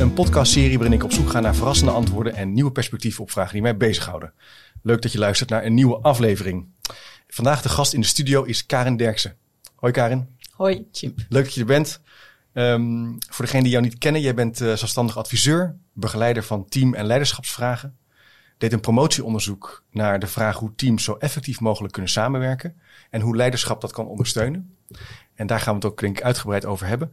Een podcastserie waarin ik op zoek ga naar verrassende antwoorden en nieuwe perspectieven op vragen die mij bezighouden. Leuk dat je luistert naar een nieuwe aflevering. Vandaag de gast in de studio is Karin Derksen. Hoi Karin. Hoi Chip. Leuk dat je er bent. Um, voor degenen die jou niet kennen, jij bent uh, zelfstandig adviseur, begeleider van team- en leiderschapsvragen. Deed een promotieonderzoek naar de vraag hoe teams zo effectief mogelijk kunnen samenwerken en hoe leiderschap dat kan ondersteunen. En daar gaan we het ook denk ik uitgebreid over hebben.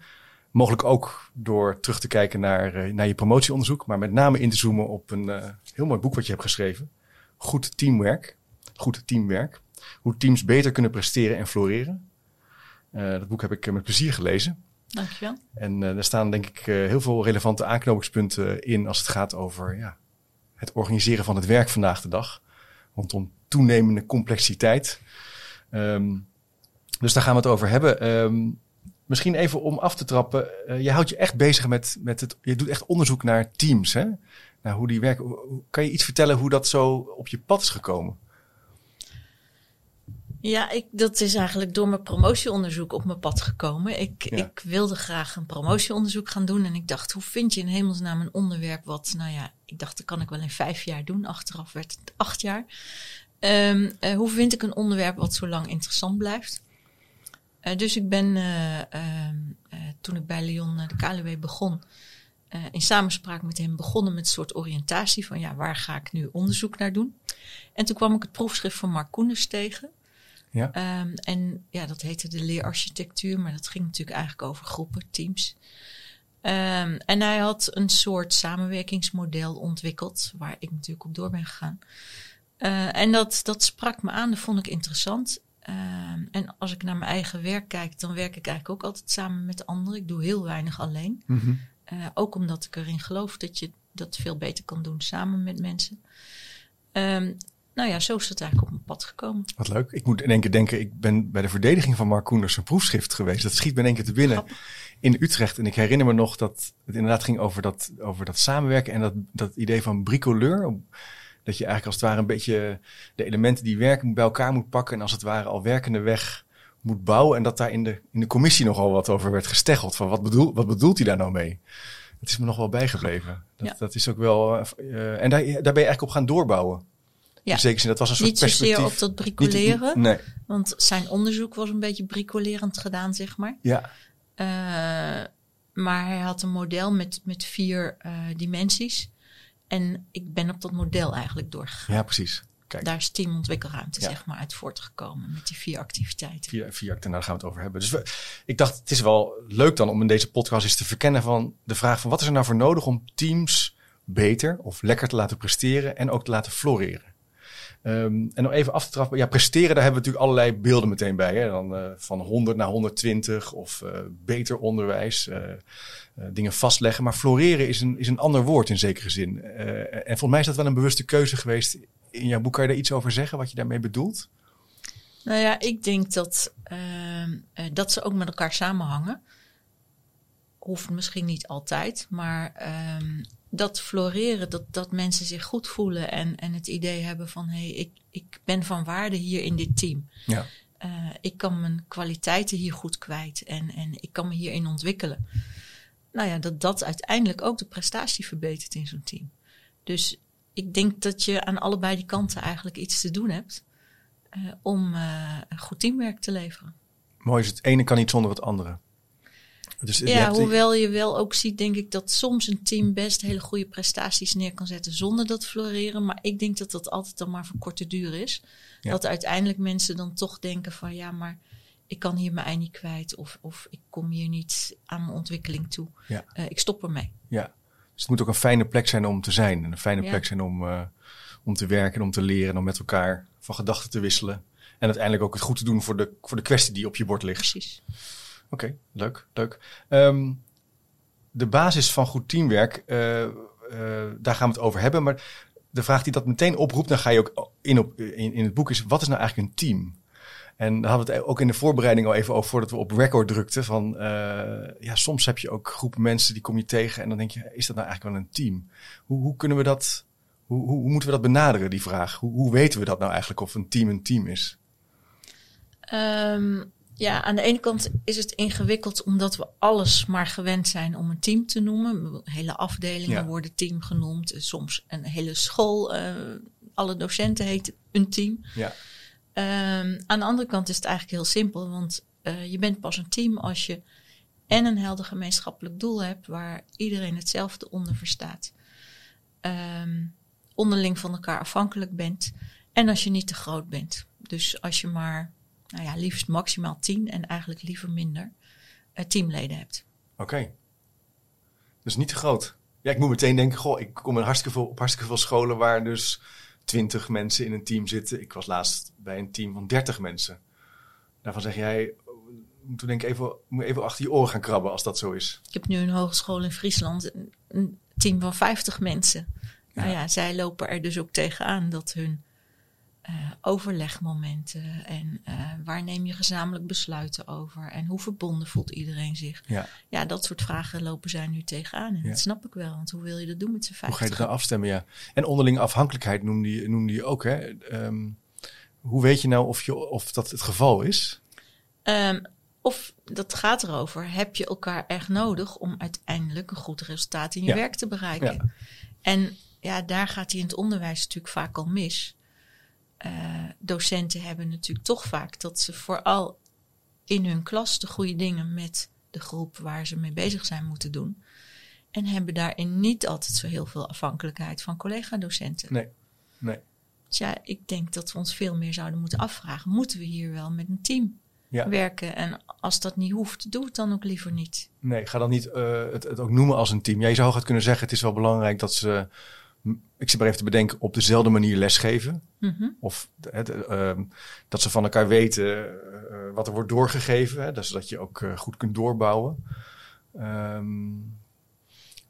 Mogelijk ook door terug te kijken naar, uh, naar je promotieonderzoek, maar met name in te zoomen op een uh, heel mooi boek wat je hebt geschreven. Goed teamwerk. Goed teamwerk. Hoe teams beter kunnen presteren en floreren. Uh, dat boek heb ik met plezier gelezen. Dankjewel. En er staan denk ik heel veel relevante aanknopingspunten in als het gaat over ja, het organiseren van het werk vandaag de dag. Rondom toenemende complexiteit. Um, dus daar gaan we het over hebben. Um, misschien even om af te trappen. Uh, je houdt je echt bezig met, met het. Je doet echt onderzoek naar teams, hè? Naar hoe die werken. Kan je iets vertellen hoe dat zo op je pad is gekomen? Ja, ik, dat is eigenlijk door mijn promotieonderzoek op mijn pad gekomen. Ik, ja. ik wilde graag een promotieonderzoek gaan doen. En ik dacht, hoe vind je in hemelsnaam een onderwerp wat, nou ja, ik dacht, dat kan ik wel in vijf jaar doen. Achteraf werd het acht jaar. Um, uh, hoe vind ik een onderwerp wat zo lang interessant blijft? Uh, dus ik ben, uh, toen ik bij Leon de KLW begon, in samenspraak met hem begonnen met een soort oriëntatie van, ja, waar ga ik nu onderzoek naar doen? En toen kwam ik het proefschrift van Mark tegen. Ja. Um, en ja, dat heette de leerarchitectuur, maar dat ging natuurlijk eigenlijk over groepen, teams. Um, en hij had een soort samenwerkingsmodel ontwikkeld, waar ik natuurlijk op door ben gegaan. Uh, en dat, dat sprak me aan, dat vond ik interessant. Um, en als ik naar mijn eigen werk kijk, dan werk ik eigenlijk ook altijd samen met anderen. Ik doe heel weinig alleen. Mm -hmm. uh, ook omdat ik erin geloof dat je dat veel beter kan doen samen met mensen. Nou ja, zo is het eigenlijk op mijn pad gekomen. Wat leuk. Ik moet in één keer denken, ik ben bij de verdediging van Mark Koenders een proefschrift geweest. Dat schiet me in één keer te binnen Grappig. in Utrecht. En ik herinner me nog dat het inderdaad ging over dat, over dat samenwerken en dat, dat idee van bricoleur. Dat je eigenlijk als het ware een beetje de elementen die werken bij elkaar moet pakken en als het ware al werkende weg moet bouwen. En dat daar in de, in de commissie nogal wat over werd gesteggeld. Van wat, bedoel, wat bedoelt hij daar nou mee? Het is me nog wel bijgebleven. Dat, Ja. dat is ook wel. Uh, en daar, daar ben je eigenlijk op gaan doorbouwen. Ja. Zin, dat was een soort Niet zozeer op dat bricoleren, Niet- nee, want zijn onderzoek was een beetje bricolerend gedaan, zeg maar. ja, Uh, maar hij had een model met, met vier uh, dimensies. En ik ben op dat model eigenlijk doorgegaan. ja, precies. Kijk, Daar is teamontwikkelruimte Ja. zeg maar uit voortgekomen met die vier activiteiten. vier, vier acten, daar gaan we het over hebben. Dus we, ik dacht, het is wel leuk dan om in deze podcast eens te verkennen van de vraag van wat is er nou voor nodig om teams beter of lekker te laten presteren en ook te laten floreren. Um, en om even af te trappen, ja, presteren, daar hebben we natuurlijk allerlei beelden meteen bij. Hè? Dan uh, van 100 naar 120 of uh, beter onderwijs, uh, dingen vastleggen. Maar floreren is een, is een ander woord in zekere zin. en volgens mij is dat wel een bewuste keuze geweest in jouw boek. Kan je daar iets over zeggen, wat je daarmee bedoelt? Nou ja, ik denk dat, uh, dat ze ook met elkaar samenhangen. Hoeft misschien niet altijd, maar um, dat floreren, dat, dat mensen zich goed voelen en, en het idee hebben van hé, hey, ik, ik ben van waarde hier in dit team. Ja. Uh, ik kan mijn kwaliteiten hier goed kwijt en, en ik kan me hierin ontwikkelen. Nou ja, dat dat uiteindelijk ook de prestatie verbetert in zo'n team. Dus ik denk dat je aan allebei die kanten eigenlijk iets te doen hebt uh, om uh, een goed teamwerk te leveren. Mooi is het ene kan niet zonder het andere. Dus ja, hoewel je wel ook ziet, denk ik, dat soms een team best hele goede prestaties neer kan zetten zonder dat floreren. Maar ik denk dat dat altijd dan maar van korte duur is. Ja. Dat uiteindelijk mensen dan toch denken van ja, maar ik kan hier mijn ei niet kwijt. Of, of ik kom hier niet aan mijn ontwikkeling toe. Ja. Uh, ik stop ermee. Ja, dus het moet ook een fijne plek zijn om te zijn. En een fijne ja. plek zijn om, uh, om te werken en om te leren en om met elkaar van gedachten te wisselen. En uiteindelijk ook het goed te doen voor de, voor de kwestie die op je bord ligt. Precies. Oké, leuk, leuk. Um, de basis van goed teamwerk, uh, uh, daar gaan we het over hebben. Maar de vraag die dat meteen oproept, dan ga je ook in, op, in, in het boek, is wat is nou eigenlijk een team? En daar hadden we het ook in de voorbereiding al even over voordat we op record drukten. Van uh, ja, soms heb je ook groepen mensen die kom je tegen en dan denk je, is dat nou eigenlijk wel een team? Hoe, hoe kunnen we dat, hoe, hoe, moeten we dat benaderen, die vraag? Hoe, hoe weten we dat nou eigenlijk of een team een team is? Um, ja, aan de ene kant is het ingewikkeld omdat we alles maar gewend zijn om een team te noemen. Hele afdelingen worden team genoemd. Soms een hele school, uh, alle docenten heten een team. Ja. Um, aan de andere kant is het eigenlijk heel simpel, want uh, je bent pas een team als je en een helder gemeenschappelijk doel hebt waar iedereen hetzelfde onder verstaat. Um, onderling van elkaar afhankelijk bent en als je niet te groot bent. Dus als je maar nou ja, liefst maximaal tien en eigenlijk liever minder uh, teamleden hebt. Oké. Dus niet te groot. Ja, ik moet meteen denken, goh, ik kom in hartstikke veel, op hartstikke veel scholen waar dus twintig mensen in een team zitten. Ik was laatst bij een team van dertig mensen. Daarvan zeg jij, we denk ik even, moet even achter je oren gaan krabben als dat zo is. Ik heb nu een hogeschool in Friesland, een team van 50 mensen. Nou ja, zij lopen er dus ook tegenaan dat hun uh, overlegmomenten en uh, waar neem je gezamenlijk besluiten over en hoe verbonden voelt iedereen zich. Ja, ja dat soort vragen lopen zij nu tegenaan en dat snap ik wel, want hoe wil je dat doen met z'n vijf? Hoe ga je dat nou afstemmen, ja. En onderlinge afhankelijkheid noemde je, noemde je ook, hè. Um, hoe weet je nou of, je, of dat het geval is? Um, of dat gaat erover, heb je elkaar echt nodig om uiteindelijk een goed resultaat in je werk te bereiken? Ja. En ja, daar gaat hij in het onderwijs natuurlijk vaak al mis. Uh, docenten hebben natuurlijk toch vaak dat ze vooral in hun klas de goede dingen met de groep waar ze mee bezig zijn moeten doen. En hebben daarin niet altijd zo heel veel afhankelijkheid van collega-docenten. Nee, nee. Dus ja, ik denk dat we ons veel meer zouden moeten afvragen: moeten we hier wel met een team ja. werken? En als dat niet hoeft, doe het dan ook liever niet. Nee, ga dan niet uh, het, het, ook noemen als een team. Jij zou het kunnen zeggen: het is wel belangrijk dat ze ik zit maar even te bedenken, op dezelfde manier lesgeven. Mm Of het, uh, dat ze van elkaar weten uh, wat er wordt doorgegeven. Hè, zodat je ook uh, goed kunt doorbouwen. Um,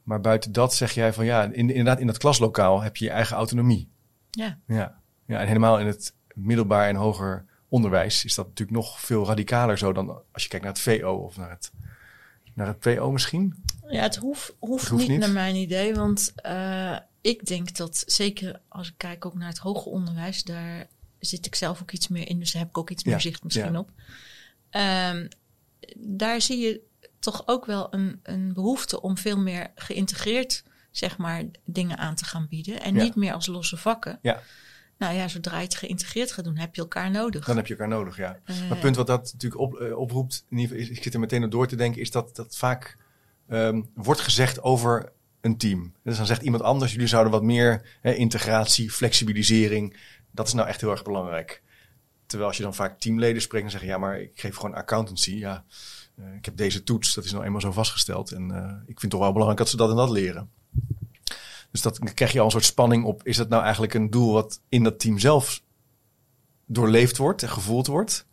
maar buiten dat zeg jij van ja, in, inderdaad in dat klaslokaal heb je je eigen autonomie. Ja. ja. Ja, en helemaal in het middelbaar en hoger onderwijs is dat natuurlijk nog veel radicaler zo dan als je kijkt naar het VO of naar het, naar het PO misschien. Ja, het hoeft, hoeft, het hoeft niet, niet, naar mijn idee, want ik denk dat zeker als ik kijk ook naar het hoger onderwijs, daar zit ik zelf ook iets meer in, dus daar heb ik ook iets meer zicht misschien op. Um, daar zie je toch ook wel een, een behoefte om veel meer geïntegreerd, zeg maar, dingen aan te gaan bieden. En niet meer als losse vakken. Ja. Nou ja, zodra je het geïntegreerd gaat doen, heb je elkaar nodig. Dan heb je elkaar nodig, ja. Uh, maar het punt wat dat natuurlijk op, uh, oproept, in ieder geval, ik zit er meteen op door te denken, is dat, dat vaak um, wordt gezegd over een team. Dus dan zegt iemand anders, jullie zouden wat meer hè, integratie, flexibilisering. Dat is nou echt heel erg belangrijk. Terwijl als je dan vaak teamleden spreekt en zeggen, ja, maar ik geef gewoon accountancy. Ja, uh, ik heb deze toets, dat is nou eenmaal zo vastgesteld. En uh, ik vind het toch wel belangrijk dat ze dat en dat leren. Dus dat dan krijg je al een soort spanning op. Is dat nou eigenlijk een doel wat in dat team zelf doorleefd wordt en gevoeld wordt?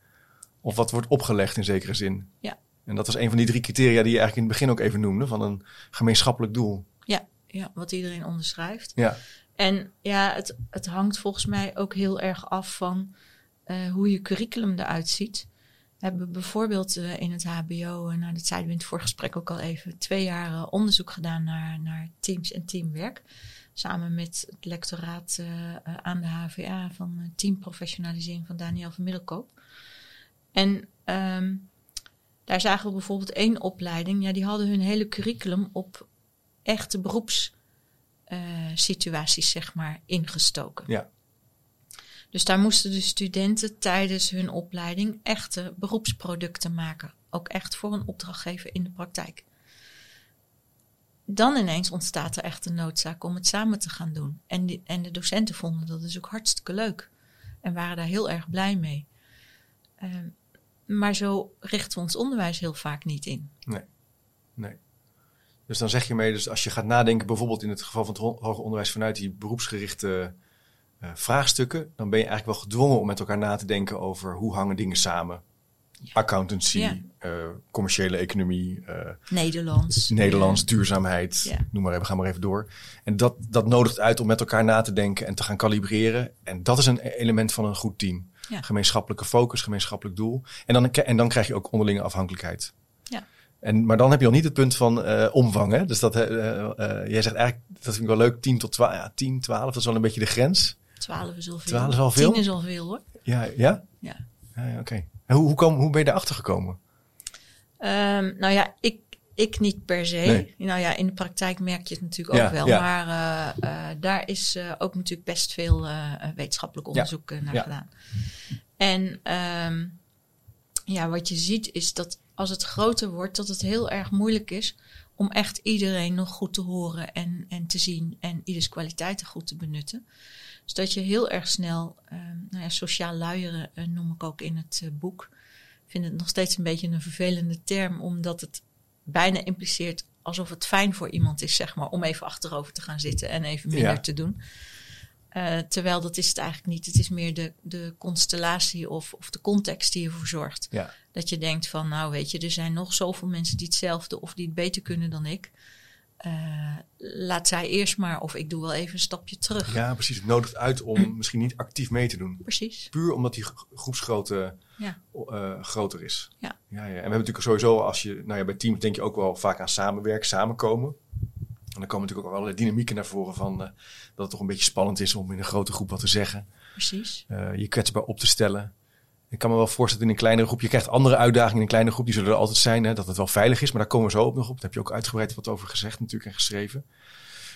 Of wat wordt opgelegd in zekere zin? Ja. En dat was een van die drie criteria die je eigenlijk in het begin ook even noemde, van een gemeenschappelijk doel. Ja, wat iedereen onderschrijft. Ja. En ja, het, het hangt volgens mij ook heel erg af van uh, hoe je curriculum eruit ziet. We hebben bijvoorbeeld uh, in het HBO, uh, nou dat zeiden we in het voorgesprek ook al even, twee jaar onderzoek gedaan naar, naar teams en teamwerk. Samen met het lectoraat aan de HVA van teamprofessionalisering van Daniel van Middelkoop. En um, daar zagen we bijvoorbeeld één opleiding, ja, die hadden hun hele curriculum op echte beroepssituaties, uh, zeg maar, ingestoken. Ja. Dus daar moesten de studenten tijdens hun opleiding echte beroepsproducten maken. Ook echt voor een opdrachtgever in de praktijk. Dan ineens ontstaat er echt een noodzaak om het samen te gaan doen. En, die, en de docenten vonden dat dus ook hartstikke leuk. En waren daar heel erg blij mee. Uh, maar zo richten we ons onderwijs heel vaak niet in. Nee, nee. Dus dan zeg je mee, dus als je gaat nadenken, bijvoorbeeld in het geval van het hoger onderwijs vanuit die beroepsgerichte uh, vraagstukken, dan ben je eigenlijk wel gedwongen om met elkaar na te denken over hoe hangen dingen samen. accountancy, commerciële economie. Nederlands. Nederlands, duurzaamheid, noem maar even, ga maar even door. En dat, dat nodigt uit om met elkaar na te denken en te gaan kalibreren. En dat is een element van een goed team. Gemeenschappelijke focus, gemeenschappelijk doel. En dan, en dan krijg je ook onderlinge afhankelijkheid. En, maar dan heb je al niet het punt van uh, omvang. Hè? Dus dat, uh, jij zegt eigenlijk, dat vind ik wel leuk, 10 tot 12, ja, 10, 12, dat is wel een beetje de grens. 12 is al veel. 12 is al veel? 10 is al veel hoor. Ja, ja? Ja. ja, ja Oké. En hoe, hoe, kom, hoe ben je daarachter gekomen? Um, nou ja, ik, ik niet per se. Nee. Nou ja, in de praktijk merk je het natuurlijk ook wel. Ja. Maar uh, uh, daar is uh, ook natuurlijk best veel wetenschappelijk onderzoek naar gedaan. En um, ja, wat je ziet is dat als het groter wordt, dat het heel erg moeilijk is om echt iedereen nog goed te horen en, en te zien en ieders kwaliteiten goed te benutten. Dus dat je heel erg snel, um, nou ja, sociaal luieren uh, noem ik ook in het uh, boek. Ik vind het nog steeds een beetje een vervelende term, omdat het bijna impliceert alsof het fijn voor iemand is, zeg maar, om even achterover te gaan zitten en even minder ja. te doen. Uh, terwijl dat is het eigenlijk niet. Het is meer de, de constellatie of, of de context die ervoor zorgt. Ja. Dat je denkt van, nou weet je, er zijn nog zoveel mensen die hetzelfde of die het beter kunnen dan ik. Uh, laat zij eerst maar, of ik doe wel even een stapje terug. Ja, precies. Het nodigt uit om misschien niet actief mee te doen. Precies. Puur omdat die groepsgrootte ja. uh, groter is. Ja. Ja, ja. En we hebben natuurlijk sowieso, als je, nou ja, bij teams denk je ook wel vaak aan samenwerken, samenkomen. En dan komen natuurlijk ook allerlei dynamieken naar voren van uh, dat het toch een beetje spannend is om in een grote groep wat te zeggen. Precies. Uh, je kwetsbaar op te stellen. Ik kan me wel voorstellen in een kleinere groep. Je krijgt andere uitdagingen in een kleine groep. Die zullen er altijd zijn. Hè, dat het wel veilig is. Maar daar komen we zo op nog op. Daar heb je ook uitgebreid wat over gezegd natuurlijk en geschreven.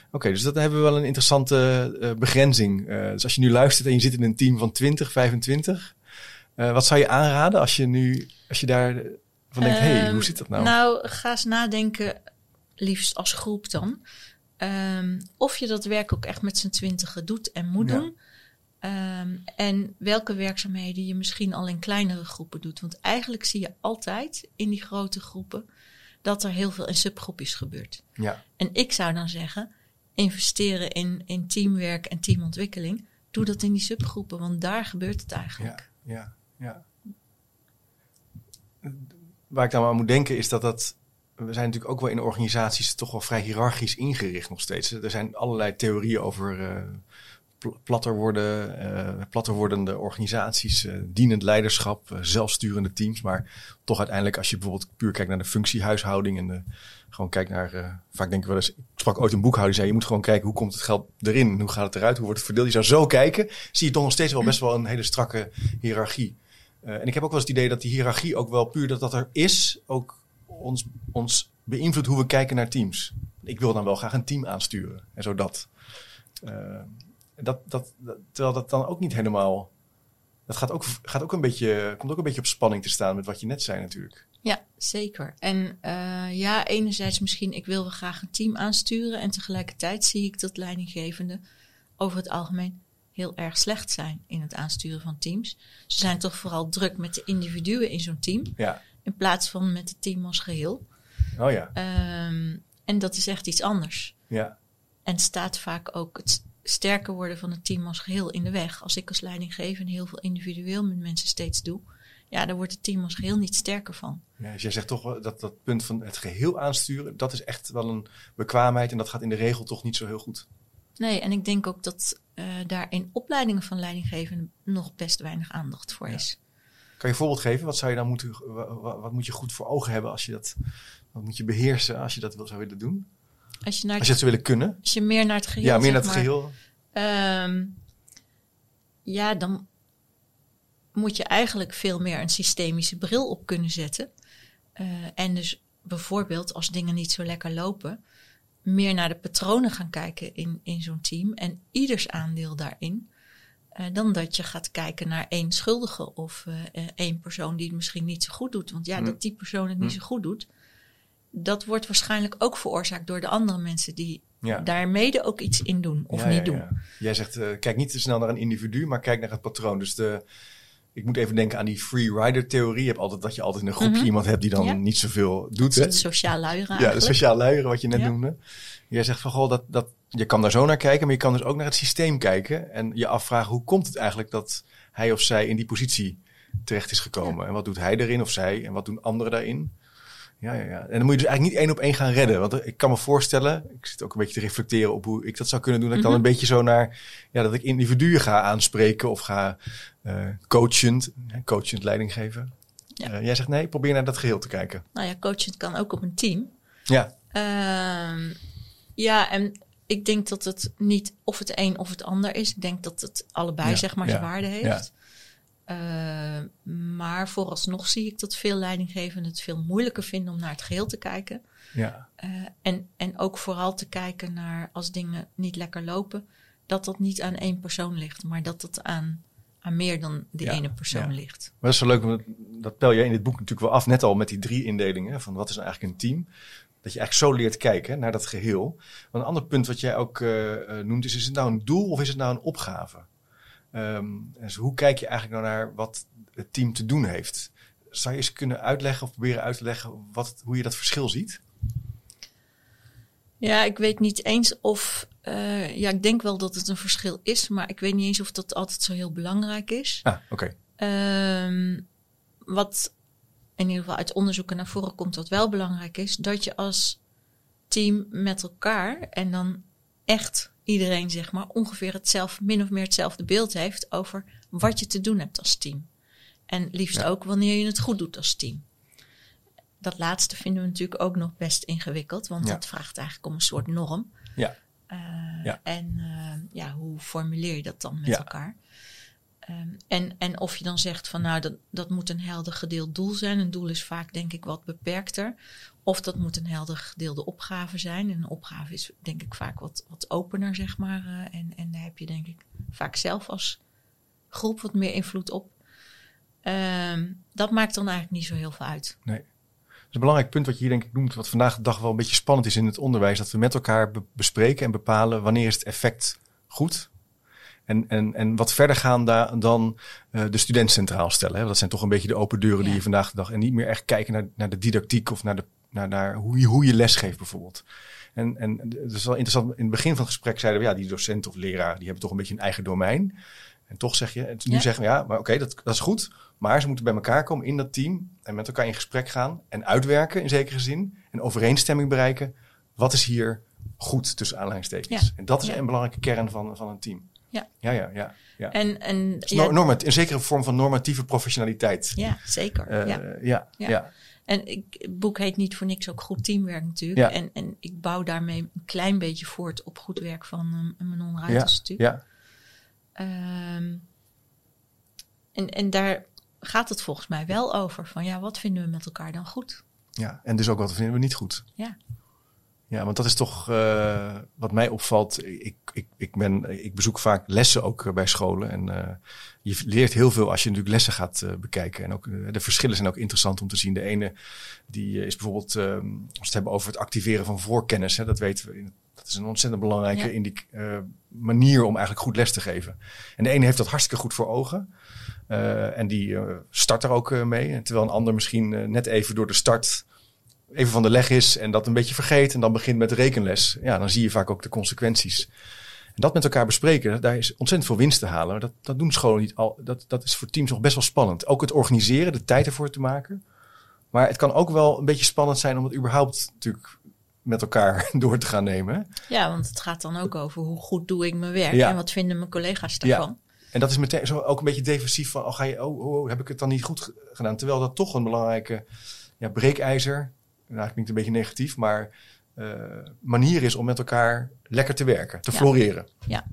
Oké, okay, dus dat hebben we wel een interessante uh, begrenzing. dus als je nu luistert en je zit in een team van 20, 25. wat zou je aanraden als je nu, als je daar van denkt, hé, hey, hoe zit dat nou? Nou, ga eens nadenken liefst als groep dan. Um, of je dat werk ook echt met z'n twintigen doet en moet ja. doen. Um, en welke werkzaamheden je misschien al in kleinere groepen doet. Want eigenlijk zie je altijd in die grote groepen dat er heel veel in subgroepjes gebeurt. Ja. En ik zou dan zeggen, investeren in, in teamwerk en teamontwikkeling. Doe dat in die subgroepen, want daar gebeurt het eigenlijk. Ja, ja, ja. Waar ik dan aan moet denken is dat dat we zijn natuurlijk ook wel in organisaties toch wel vrij hiërarchisch ingericht nog steeds. Er zijn allerlei theorieën over uh, platter, worden, uh, platter wordende organisaties, uh, dienend leiderschap, zelfsturende teams. Maar toch uiteindelijk, als je bijvoorbeeld puur kijkt naar de functiehuishouding en de, gewoon kijkt naar, vaak denk ik wel eens, ik sprak ooit een boekhouder, zei je moet gewoon kijken hoe komt het geld erin, hoe gaat het eruit, hoe wordt het verdeeld. Je zou zo kijken, zie je toch nog steeds wel best wel een hele strakke hiërarchie. en ik heb ook wel eens het idee dat die hiërarchie ook wel puur dat dat er is, ook ons, ons beïnvloedt hoe we kijken naar teams. Ik wil dan wel graag een team aansturen en zo dat. Uh, dat, dat, dat. Terwijl dat dan ook niet helemaal. Dat gaat ook, gaat ook een beetje, komt ook een beetje op spanning te staan met wat je net zei natuurlijk. Ja, zeker. En uh, ja, enerzijds misschien, ik wil wel graag een team aansturen. En tegelijkertijd zie ik dat leidinggevenden over het algemeen heel erg slecht zijn in het aansturen van teams. Ze zijn toch vooral druk met de individuen in zo'n team. Ja. In plaats van met het team als geheel. Oh ja. Um, en dat is echt iets anders. Ja. En staat vaak ook het sterker worden van het team als geheel in de weg. Als ik als leidinggevende heel veel individueel met mensen steeds doe, ja, dan wordt het team als geheel niet sterker van. Ja, dus jij zegt toch dat dat punt van het geheel aansturen, dat is echt wel een bekwaamheid en dat gaat in de regel toch niet zo heel goed. Nee, en ik denk ook dat uh, daar in opleidingen van leidinggevenden nog best weinig aandacht voor ja. is. Kan je een voorbeeld geven? Wat zou je dan moeten, wat, moet je goed voor ogen hebben als je dat, wat moet je beheersen als je dat wil, zou willen doen? Als je, naar als je het zou willen kunnen? Als je meer naar het geheel Ja, meer naar het geheel. Um, ja, dan moet je eigenlijk veel meer een systemische bril op kunnen zetten. Uh, en dus bijvoorbeeld als dingen niet zo lekker lopen, meer naar de patronen gaan kijken in, in zo'n team en ieders aandeel daarin. Uh, dan dat je gaat kijken naar één schuldige of uh, één persoon die het misschien niet zo goed doet. Want ja, dat die persoon het niet zo goed doet, dat wordt waarschijnlijk ook veroorzaakt door de andere mensen die Ja. daar mede ook iets in doen of Ja, niet ja, doen. Jij zegt, eh, kijk niet te snel naar een individu, maar kijk naar het patroon. Dus de, ik moet even denken aan die free rider theorie. Je hebt altijd dat je altijd in een groepje Mhm. iemand hebt die dan Ja. niet zoveel doet. Het sociaal luieren Ja, de sociaal luieren wat je net Ja. noemde. Jij zegt van, goh, dat, dat, je kan daar zo naar kijken, maar je kan dus ook naar het systeem kijken. En je afvragen, hoe komt het eigenlijk dat hij of zij in die positie terecht is gekomen. En wat doet hij erin of zij en wat doen anderen daarin? Ja, ja, ja. En dan moet je dus eigenlijk niet één op één gaan redden. Want ik kan me voorstellen, ik zit ook een beetje te reflecteren op hoe ik dat zou kunnen doen. Dat ik dan mhm. een beetje zo naar, ja, dat ik individuen ga aanspreken of ga uh, coachend, coachend leiding geven. Ja. Uh, jij zegt nee, probeer naar dat geheel te kijken. Nou ja, coachend kan ook op een team. Ja. Uh, ja, en ik denk dat het niet of het een of het ander is. Ik denk dat het allebei, zeg maar, zijn waarde heeft. Uh, maar vooralsnog zie ik dat veel leidinggevenden het veel moeilijker vinden om naar het geheel te kijken. Ja. Uh, en, en ook vooral te kijken naar als dingen niet lekker lopen, dat dat niet aan één persoon ligt, maar dat het aan, aan meer dan die ene persoon ligt. Maar dat is zo leuk, want dat pel je in dit boek natuurlijk wel af, net al met die drie indelingen van wat is nou eigenlijk een team. Dat je eigenlijk zo leert kijken naar dat geheel. Want een ander punt wat jij ook uh, noemt is, is het nou een doel of is het nou een opgave? Um, dus hoe kijk je eigenlijk nou naar wat het team te doen heeft? Zou je eens kunnen uitleggen of proberen uit te leggen wat, hoe je dat verschil ziet? Ja, ik weet niet eens of. Uh, ja, ik denk wel dat het een verschil is, maar ik weet niet eens of dat altijd zo heel belangrijk is. Ah, oké. Okay. Um, wat in ieder geval uit onderzoeken naar voren komt, wat wel belangrijk is, dat je als team met elkaar en dan echt iedereen zeg maar ongeveer hetzelfde, min of meer hetzelfde beeld heeft over wat je te doen hebt als team. En liefst ook wanneer je het goed doet als team. Dat laatste vinden we natuurlijk ook nog best ingewikkeld, want dat vraagt eigenlijk om een soort norm. Ja. Uh, ja. En uh, ja, hoe formuleer je dat dan met elkaar? Um, en, en of je dan zegt van nou, dat, dat moet een helder gedeeld doel zijn. Een doel is vaak denk ik wat beperkter. Of dat moet een helder gedeelde opgave zijn. En een opgave is denk ik vaak wat, wat opener, zeg maar. Uh, en, en daar heb je denk ik vaak zelf als groep wat meer invloed op. Um, dat maakt dan eigenlijk niet zo heel veel uit. Nee. Dat is een belangrijk punt wat je hier denk ik noemt, wat vandaag de dag wel een beetje spannend is in het onderwijs. Dat we met elkaar be bespreken en bepalen wanneer is het effect goed en, en, en wat verder gaan da dan uh, de student centraal stellen. Hè? Dat zijn toch een beetje de open deuren die je vandaag de dag. En niet meer echt kijken naar, naar de didactiek of naar, de, naar, naar hoe, je, hoe je lesgeeft bijvoorbeeld. En, en het is wel interessant. In het begin van het gesprek zeiden we ja, die docent of leraar die hebben toch een beetje een eigen domein. En toch zeg je, en nu ja. zeggen we ja, maar oké, dat, dat is goed. Maar ze moeten bij elkaar komen in dat team en met elkaar in gesprek gaan en uitwerken in zekere zin. En overeenstemming bereiken. Wat is hier goed tussen aanleidingstekens? Ja. En dat is een belangrijke kern van, van een team. Ja, ja, ja. ja, ja. En, en, ja. Normat, een zekere vorm van normatieve professionaliteit. Ja, zeker. Uh, ja. Ja, ja. ja. En ik, het boek heet niet voor niks ook goed teamwerk natuurlijk. En, en ik bouw daarmee een klein beetje voort op goed werk van um, Manon Ruiters natuurlijk. Ja. Um, en, en daar gaat het volgens mij wel over. Van ja, wat vinden we met elkaar dan goed? Ja, en dus ook wat vinden we niet goed. Ja. Ja, want dat is toch uh, wat mij opvalt. Ik, ik, ik, ben, ik bezoek vaak lessen ook bij scholen. En uh, je leert heel veel als je natuurlijk lessen gaat uh, bekijken. En ook de verschillen zijn ook interessant om te zien. De ene die is bijvoorbeeld, als we het hebben over het activeren van voorkennis. Hè, dat weten we. Dat is een ontzettend belangrijke ja. manier om eigenlijk goed les te geven. En de ene heeft dat hartstikke goed voor ogen. en die start er ook mee. Terwijl een ander misschien net even door de start even van de leg is en dat een beetje vergeet en dan begint met rekenles, ja, dan zie je vaak ook de consequenties. En dat met elkaar bespreken, daar is ontzettend veel winst te halen. Dat, dat doen scholen niet al. Dat, dat is voor teams nog best wel spannend. Ook het organiseren, de tijd ervoor te maken. Maar het kan ook wel een beetje spannend zijn om het überhaupt natuurlijk met elkaar door te gaan nemen. Ja, want het gaat dan ook over hoe goed doe ik mijn werk ja. en wat vinden mijn collega's daarvan. Ja. En dat is meteen zo ook een beetje defensief van, oh, ga je, oh, oh, heb ik het dan niet goed gedaan? Terwijl dat toch een belangrijke ja, breekijzer nou, klinkt een beetje negatief, maar uh, manier is om met elkaar lekker te werken, te ja. floreren. Ja.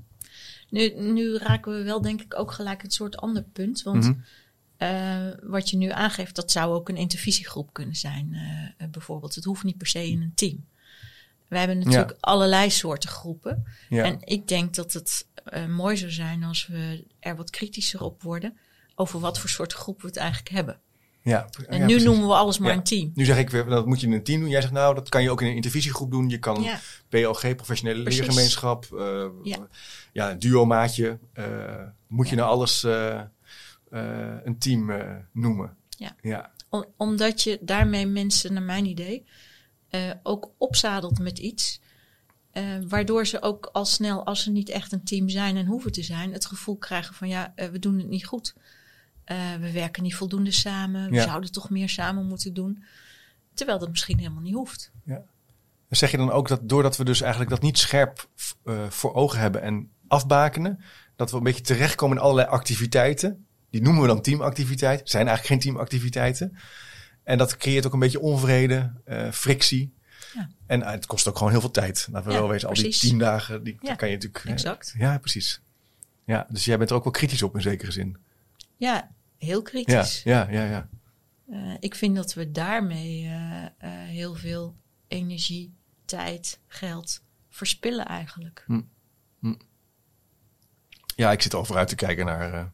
Nu, nu raken we wel denk ik ook gelijk een soort ander punt. Want mm -hmm. uh, wat je nu aangeeft, dat zou ook een intervisiegroep kunnen zijn. Uh, bijvoorbeeld, het hoeft niet per se in een team. We hebben natuurlijk ja. allerlei soorten groepen. Ja. En ik denk dat het mooi zou zijn als we er wat kritischer op worden over wat voor soort groep we het eigenlijk hebben. Ja, en ja, nu precies. noemen we alles maar een team. Nu zeg ik weer, dat moet je in een team doen. Jij zegt nou, dat kan je ook in een intervisiegroep doen. Je kan ja. PLG, professionele precies. leergemeenschap, uh, ja. duo-maatje. Uh, moet je nou alles uh, een team noemen? Ja. ja. Om, omdat je daarmee mensen, naar mijn idee, ook opzadelt met iets. waardoor ze ook al snel, als ze niet echt een team zijn en hoeven te zijn, het gevoel krijgen van ja, we doen het niet goed. We werken niet voldoende samen. We zouden toch meer samen moeten doen. Terwijl dat misschien helemaal niet hoeft. Ja. Zeg je dan ook dat doordat we dus eigenlijk dat niet scherp voor ogen hebben en afbakenen, dat we een beetje terechtkomen in allerlei activiteiten. Die noemen we dan teamactiviteit. Zijn eigenlijk geen teamactiviteiten. En dat creëert ook een beetje onvrede, uh, frictie. Ja. En uh, het kost ook gewoon heel veel tijd. Laten we ja, wel wezen, al die tien dagen, die ja, kan je natuurlijk... Eh, exact. ja, precies. Ja, dus jij bent er ook wel kritisch op in zekere zin. Ja, heel kritisch. Ja, ja, ja. ja. ik vind dat we daarmee heel veel energie, tijd, geld verspillen eigenlijk. Hm. Hm. Ja, ik zit al vooruit te kijken naar. Uh,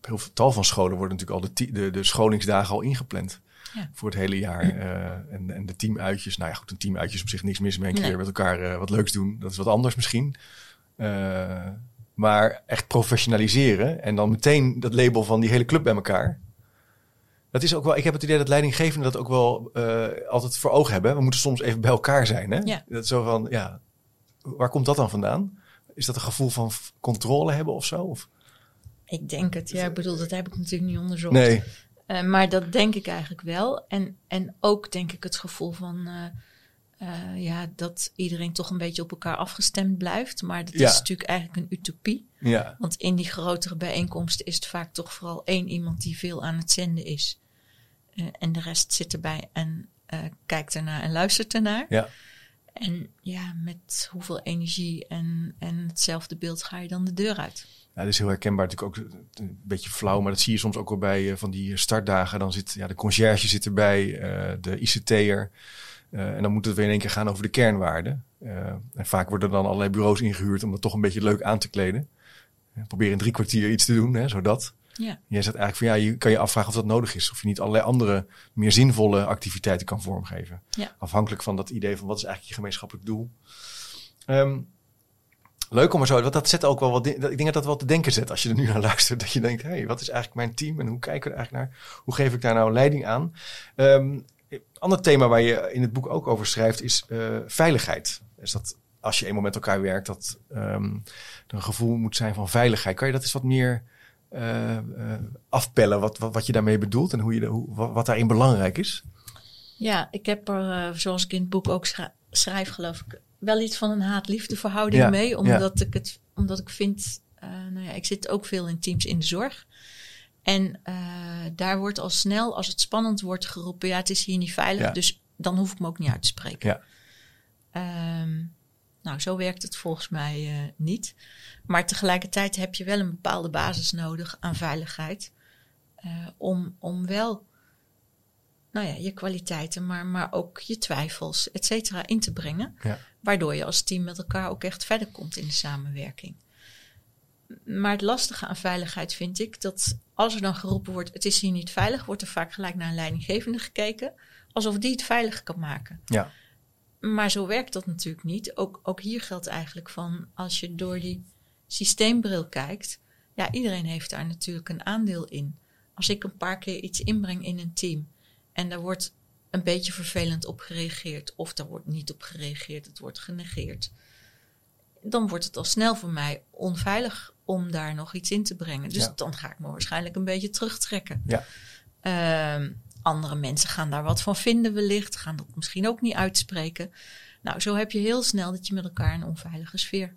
heel veel tal van scholen worden natuurlijk al de, de, de scholingsdagen al ingepland. Ja. Voor het hele jaar. Uh, en, en de teamuitjes. Nou ja, goed, een teamuitje is op zich niks mis mee. Een keer met elkaar uh, wat leuks doen. Dat is wat anders misschien. Maar echt professionaliseren. En dan meteen dat label van die hele club bij elkaar. Dat is ook wel, ik heb het idee dat leidinggevenden dat ook wel altijd voor ogen hebben. We moeten soms even bij elkaar zijn. Hè? Ja. Dat zo van, ja, waar komt dat dan vandaan? Is dat een gevoel van controle hebben of zo? Of? Ik denk het, ja. Ik bedoel, dat heb ik natuurlijk niet onderzocht. Nee. Uh, maar dat denk ik eigenlijk wel. En, en ook denk ik het gevoel van... Uh, uh, ja, dat iedereen toch een beetje op elkaar afgestemd blijft. Maar dat is natuurlijk eigenlijk een utopie. Ja. Want in die grotere bijeenkomsten is het vaak toch vooral één iemand die veel aan het zenden is. en de rest zit erbij en kijkt ernaar en luistert ernaar. Ja. En ja, met hoeveel energie en, en hetzelfde beeld ga je dan de deur uit. Ja, dat is heel herkenbaar. Natuurlijk ook een beetje flauw, maar dat zie je soms ook wel bij uh, van die startdagen. Dan zit ja, de conciërge zit erbij, uh, de ICT'er. En dan moet het weer in één keer gaan over de kernwaarden. en vaak worden dan allerlei bureaus ingehuurd om dat toch een beetje leuk aan te kleden. Probeer in drie kwartier iets te doen, hè, zodat. Ja. Jij zegt eigenlijk van ja, je kan je afvragen of dat nodig is. Of je niet allerlei andere, meer zinvolle activiteiten kan vormgeven. Ja. Afhankelijk van dat idee van wat is eigenlijk je gemeenschappelijk doel. Um, leuk om er zo, want dat zet ook wel wat, ik denk dat dat wel te denken zet als je er nu naar luistert. Dat je denkt, hé, hey, wat is eigenlijk mijn team en hoe kijken we er eigenlijk naar? Hoe geef ik daar nou leiding aan? Um, ander thema waar je in het boek ook over schrijft is uh, veiligheid. Dus dat als je eenmaal met elkaar werkt, dat um, er een gevoel moet zijn van veiligheid. Kan je dat eens wat meer uh, uh, afpellen, wat, wat, wat, je daarmee bedoelt en hoe je, hoe, wat daarin belangrijk is? Ja, ik heb er, zoals ik in het boek ook schrijf, geloof ik, wel iets van een haat-liefde verhouding mee. Omdat, ik het, omdat ik vind, uh, nou ja, ik zit ook veel in teams in de zorg. En uh, daar wordt al snel, als het spannend wordt, geroepen: ja, het is hier niet veilig. Dus dan hoef ik me ook niet uit te spreken. Ja. Um, nou, zo werkt het volgens mij uh, niet. Maar tegelijkertijd heb je wel een bepaalde basis nodig aan veiligheid. om, om wel nou ja, je kwaliteiten, maar, maar ook je twijfels, et cetera, in te brengen. Ja. Waardoor je als team met elkaar ook echt verder komt in de samenwerking. Maar het lastige aan veiligheid vind ik dat als er dan geroepen wordt: het is hier niet veilig, wordt er vaak gelijk naar een leidinggevende gekeken, alsof die het veilig kan maken. Ja. Maar zo werkt dat natuurlijk niet. Ook, ook hier geldt eigenlijk van als je door die systeembril kijkt, ja, iedereen heeft daar natuurlijk een aandeel in. Als ik een paar keer iets inbreng in een team en daar wordt een beetje vervelend op gereageerd, of daar wordt niet op gereageerd, het wordt genegeerd. Dan wordt het al snel voor mij onveilig om daar nog iets in te brengen. Dus dan ga ik me waarschijnlijk een beetje terugtrekken. Ja. Uh, andere mensen gaan daar wat van vinden, wellicht, gaan dat misschien ook niet uitspreken. Nou, zo heb je heel snel dat je met elkaar een onveilige sfeer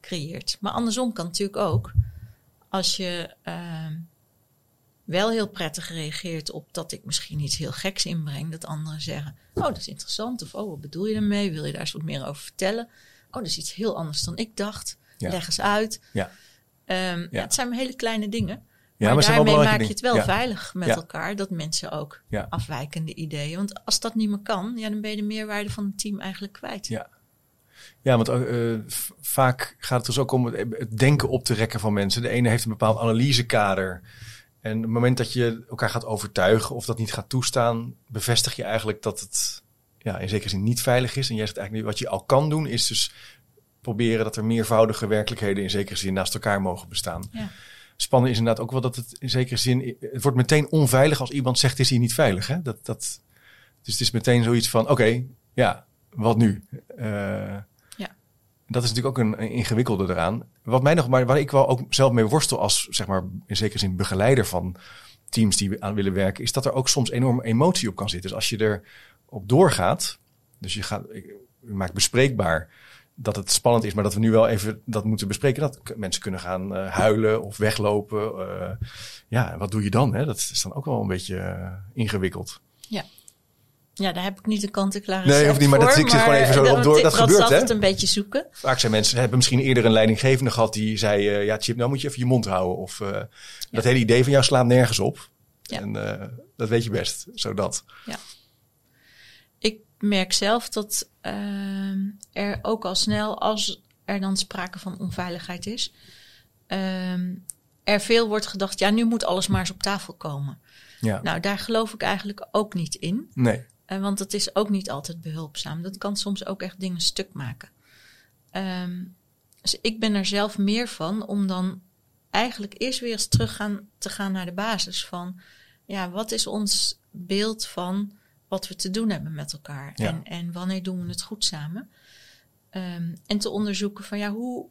creëert. Maar andersom kan natuurlijk ook. Als je uh, wel heel prettig reageert op dat ik misschien iets heel geks inbreng. Dat anderen zeggen, oh dat is interessant. Of oh wat bedoel je ermee? Wil je daar eens wat meer over vertellen? Oh dat is iets heel anders dan ik dacht. Leg eens uit. Ja. Um, ja. het zijn hele kleine dingen. Ja, maar, daarmee maak je het wel veilig met elkaar. Dat mensen ook afwijkende ideeën. Want als dat niet meer kan, ja, dan ben je de meerwaarde van het team eigenlijk kwijt. Ja. Ja, want uh, vaak gaat het dus ook om het denken op te rekken van mensen. De ene heeft een bepaald analysekader. En op het moment dat je elkaar gaat overtuigen of dat niet gaat toestaan, bevestig je eigenlijk dat het ja, in zekere zin niet veilig is. En jij zegt eigenlijk wat je al kan doen, is dus proberen dat er meervoudige werkelijkheden in zekere zin naast elkaar mogen bestaan. Ja. Spannend is inderdaad ook wel dat het in zekere zin, het wordt meteen onveilig als iemand zegt is hier niet veilig. Hè? Dat, dat, dus het is meteen zoiets van, oké, ja, wat nu? Uh, ja. Dat is natuurlijk ook een, ingewikkelde eraan. Wat mij nog, maar waar ik wel ook zelf mee worstel als, zeg maar, in zekere zin begeleider van teams die aan willen werken, is dat er ook soms enorme emotie op kan zitten. Dus als je er op doorgaat, dus je gaat, je maakt bespreekbaar dat het spannend is, maar dat we nu wel even dat moeten bespreken. Dat mensen kunnen gaan uh, huilen of weglopen. Uh, ja, wat doe je dan? Hè? Dat is dan ook wel een beetje uh, ingewikkeld. Ja. Ja, daar heb ik niet de kant-en-klare Nee, of niet, maar dat ik zit gewoon even zo op door. Dat, dat gebeurt, hè? het een beetje zoeken. Vaak zijn mensen, hebben misschien eerder een leidinggevende gehad die zei... ja, Chip, nou moet je even je mond houden. Of ja. dat hele idee van jou slaat nergens op. Ja. En dat weet je best, zodat. Ja merk zelf dat er ook al snel, als er dan sprake van onveiligheid is, uh, er veel wordt gedacht, ja, nu moet alles maar eens op tafel komen. Ja. Nou, daar geloof ik eigenlijk ook niet in. Nee. Uh, want dat is ook niet altijd behulpzaam. Dat kan soms ook echt dingen stuk maken. Um, dus ik ben er zelf meer van om dan eigenlijk eerst weer eens terug gaan, te gaan naar de basis van, ja, wat is ons beeld van wat we te doen hebben met elkaar. En, en wanneer doen we het goed samen. Um, en te onderzoeken van ja, hoe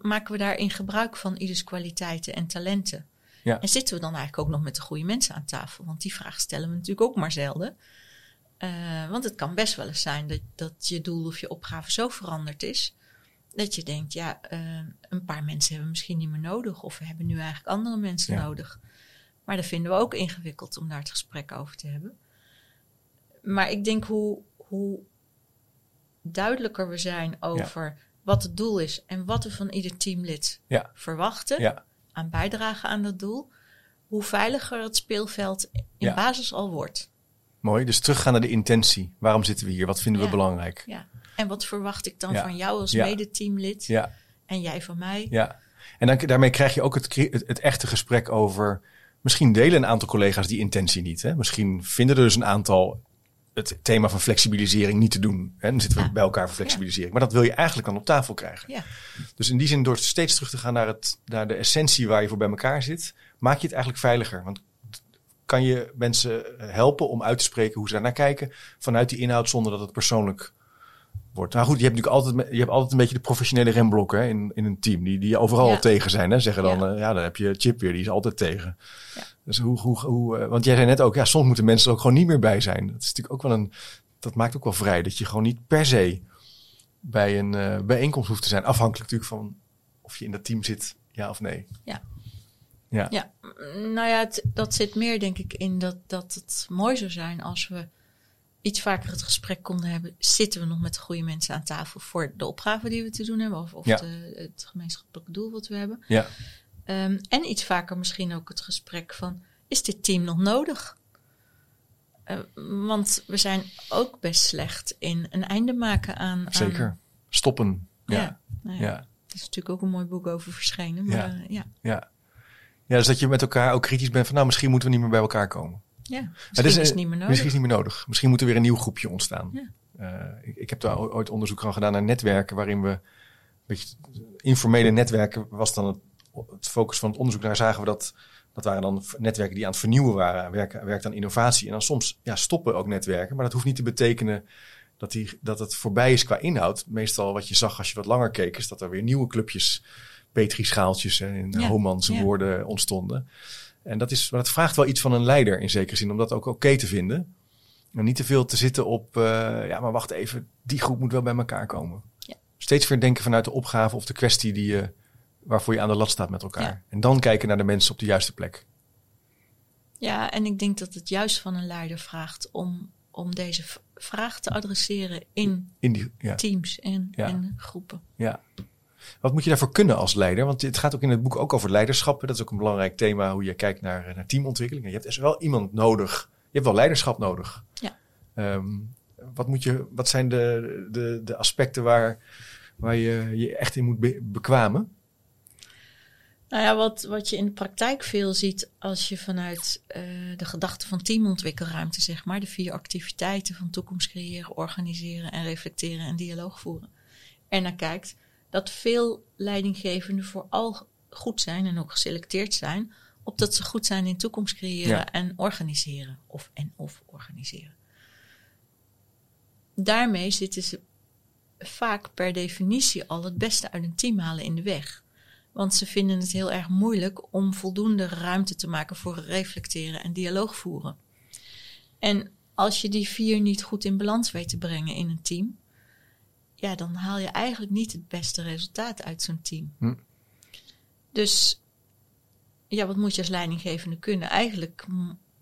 maken we daarin gebruik van ieders kwaliteiten en talenten. Ja. En zitten we dan eigenlijk ook nog met de goede mensen aan tafel? Want die vraag stellen we natuurlijk ook maar zelden. Uh, want het kan best wel eens zijn dat, dat je doel of je opgave zo veranderd is. Dat je denkt, ja, uh, een paar mensen hebben we misschien niet meer nodig. Of we hebben nu eigenlijk andere mensen ja. nodig. Maar dat vinden we ook ingewikkeld om daar het gesprek over te hebben maar ik denk hoe, hoe duidelijker we zijn over wat het doel is en wat we van ieder teamlid ja. verwachten aan bijdragen aan dat doel, hoe veiliger het speelveld in basis al wordt. Mooi, dus teruggaan naar de intentie. Waarom zitten we hier? Wat vinden we belangrijk? Ja. En wat verwacht ik dan van jou als mede-teamlid? Ja. En jij van mij? Ja. En dan, daarmee krijg je ook het, het, het echte gesprek over. Misschien delen een aantal collega's die intentie niet. Hè? Misschien vinden er dus een aantal het thema van flexibilisering niet te doen. Hè? Dan zitten we bij elkaar voor flexibilisering. Maar dat wil je eigenlijk dan op tafel krijgen. Ja. Dus in die zin, door steeds terug te gaan naar, het, naar de essentie waar je voor bij elkaar zit, maak je het eigenlijk veiliger. Want kan je mensen helpen om uit te spreken hoe ze daarnaar kijken vanuit die inhoud zonder dat het persoonlijk wordt. Nou goed, je hebt natuurlijk altijd, je hebt altijd een beetje de professionele remblokken in, in een team, die, die overal tegen zijn. Hè, zeggen dan, ja. ja. dan heb je Chip weer, die is altijd tegen. Ja. Dus hoe, hoe, hoe, uh, want jij zei net ook, ja, soms moeten mensen er ook gewoon niet meer bij zijn. Dat is natuurlijk ook wel een, dat maakt ook wel vrij, dat je gewoon niet per se bij een uh, bijeenkomst hoeft te zijn. Afhankelijk natuurlijk van of je in dat team zit, ja of nee. Ja. Ja. ja. Nou ja, het, dat zit meer denk ik in dat, dat het mooi zou zijn als we iets vaker het gesprek konden hebben, zitten we nog met de goede mensen aan tafel voor de opgave die we te doen hebben, of, of ja. de, het gemeenschappelijke doel wat we hebben. Ja. Um, en iets vaker misschien ook het gesprek van, is dit team nog nodig? Uh, want we zijn ook best slecht in een einde maken aan. Zeker. Aan... Stoppen. Ja. Ja, nou ja. ja. Er is natuurlijk ook een mooi boek over verschenen. Maar, ja. Uh, ja. Ja. Dus dat je met elkaar ook kritisch bent van, nou, misschien moeten we niet meer bij elkaar komen. Ja, misschien is, is, het niet meer nodig. Misschien is het niet meer nodig. Misschien moet er weer een nieuw groepje ontstaan. Ja. Uh, ik, ik, heb daar ooit onderzoek aan gedaan naar netwerken, waarin we, informele netwerken was dan het, het, focus van het onderzoek. Daar zagen we dat, dat waren dan netwerken die aan het vernieuwen waren, werken, werkt aan innovatie. En dan soms ja, stoppen ook netwerken, maar dat hoeft niet te betekenen dat, die, dat het voorbij is qua inhoud. Meestal wat je zag als je wat langer keek, is dat er weer nieuwe clubjes, Petri-schaaltjes en ja. Homans ja. woorden ontstonden. En dat, is, maar dat vraagt wel iets van een leider in zekere zin, om dat ook oké okay te vinden. En niet te veel te zitten op, uh, ja, maar wacht even, die groep moet wel bij elkaar komen. Ja. Steeds weer denken vanuit de opgave of de kwestie die je, waarvoor je aan de lat staat met elkaar. Ja. En dan kijken naar de mensen op de juiste plek. Ja, en ik denk dat het juist van een leider vraagt om, om deze vraag te adresseren in, in die, ja. teams en, en groepen. Ja, wat moet je daarvoor kunnen als leider? Want het gaat ook in het boek ook over leiderschap. Dat is ook een belangrijk thema, hoe je kijkt naar, naar teamontwikkeling. Je hebt dus wel iemand nodig. Je hebt wel leiderschap nodig. Ja. Um, wat, moet je, wat zijn de, de, de aspecten waar, waar je je echt in moet be bekwamen? Nou ja, wat, wat je in de praktijk veel ziet als je vanuit uh, de gedachte van teamontwikkelruimte, zeg maar, de vier activiteiten van toekomst creëren, organiseren en reflecteren en dialoog voeren, er naar kijkt, dat veel leidinggevenden vooral goed zijn en ook geselecteerd zijn op dat ze goed zijn in toekomst creëren ja. en organiseren of en of organiseren. Daarmee zitten ze vaak per definitie al het beste uit een team halen in de weg. Want ze vinden het heel erg moeilijk om voldoende ruimte te maken voor reflecteren en dialoog voeren. En als je die vier niet goed in balans weet te brengen in een team, ja, dan haal je eigenlijk niet het beste resultaat uit zo'n team. Hm. Dus ja, wat moet je als leidinggevende kunnen? Eigenlijk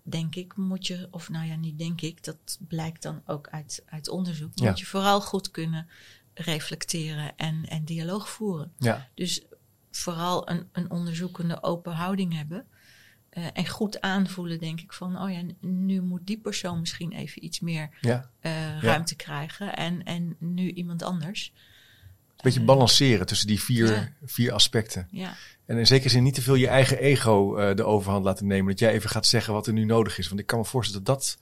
denk ik, moet je, of nou ja, niet denk ik, dat blijkt dan ook uit, uit onderzoek, moet je vooral goed kunnen reflecteren en, en dialoog voeren. Ja. Dus vooral een, een onderzoekende open houding hebben. Uh, en goed aanvoelen, denk ik, van, oh ja, nu moet die persoon misschien even iets meer ja. Uh, ruimte ja. krijgen en, en nu iemand anders. Een beetje balanceren tussen die vier, vier aspecten. Ja. En in zekere zin niet te veel je eigen ego uh, de overhand laten nemen. Dat jij even gaat zeggen wat er nu nodig is. Want ik kan me voorstellen dat dat